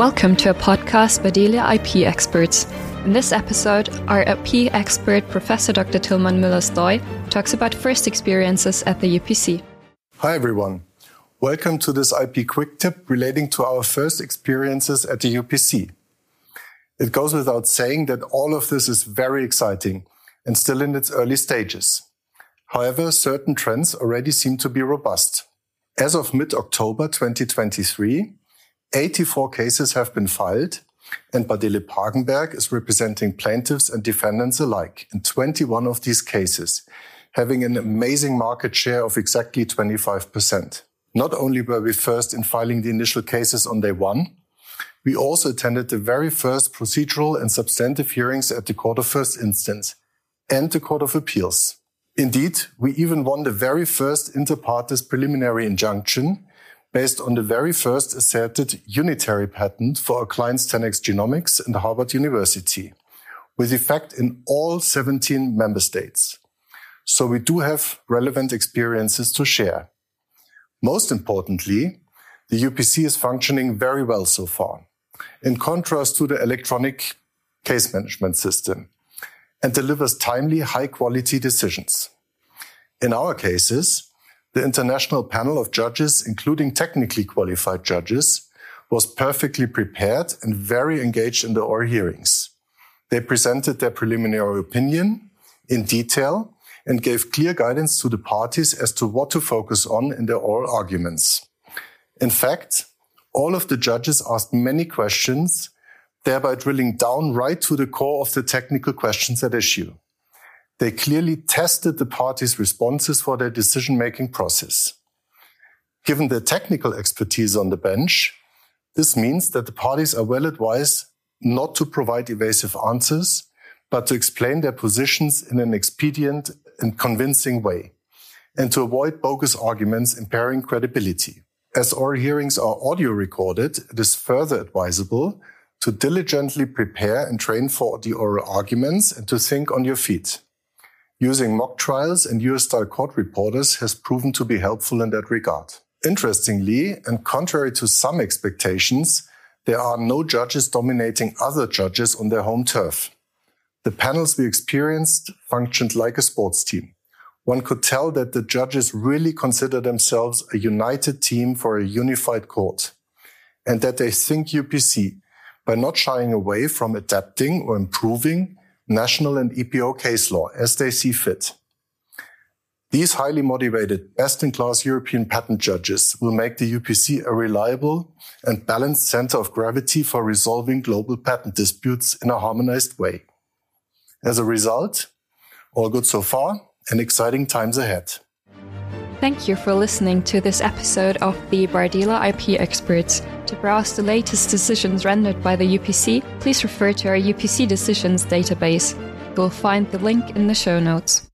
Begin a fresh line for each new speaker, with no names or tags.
Welcome to a podcast by Delia IP Experts. In this episode, our IP expert, Professor Dr. Tilman Müller-Stoy, talks about first experiences at the UPC.
Hi, everyone. Welcome to this IP quick tip relating to our first experiences at the UPC. It goes without saying that all of this is very exciting and still in its early stages. However, certain trends already seem to be robust. As of mid-October 2023, 84 cases have been filed, and Bardehle Pagenberg is representing plaintiffs and defendants alike in 21 of these cases, having an amazing market share of exactly 25%. Not only were we first in filing the initial cases on day one, we also attended the very first procedural and substantive hearings at the Court of First Instance and the Court of Appeals. Indeed, we even won the very first inter partes preliminary injunction based on the very first asserted unitary patent for our client's 10x Genomics and Harvard University, with effect in all 17 member states. So we do have relevant experiences to share. Most importantly, the UPC is functioning very well so far, in contrast to the electronic case management system, and delivers timely, high quality decisions. In our cases, the international panel of judges, including technically qualified judges, was perfectly prepared and very engaged in the oral hearings. They presented their preliminary opinion in detail and gave clear guidance to the parties as to what to focus on in their oral arguments. In fact, all of the judges asked many questions, thereby drilling down right to the core of the technical questions at issue. They clearly tested the parties' responses for their decision making process. Given their technical expertise on the bench, this means that the parties are well advised not to provide evasive answers, but to explain their positions in an expedient and convincing way, and to avoid bogus arguments impairing credibility. As oral hearings are audio recorded, it is further advisable to diligently prepare and train for the oral arguments and to think on your feet. Using mock trials and US style court reporters has proven to be helpful in that regard. Interestingly, and contrary to some expectations, there are no judges dominating other judges on their home turf. The panels we experienced functioned like a sports team. One could tell that the judges really consider themselves a united team for a unified court, and that they think UPC by not shying away from adapting or improving national and EPO case law as they see fit. These highly motivated, best-in-class European patent judges will make the UPC a reliable and balanced center of gravity for resolving global patent disputes in a harmonized way. As a result, all good so far and exciting times ahead.
Thank you for listening to this episode of the Bardehle IP Experts. To browse the latest decisions rendered by the UPC, please refer to our UPC Decisions database. You will find the link in the show notes.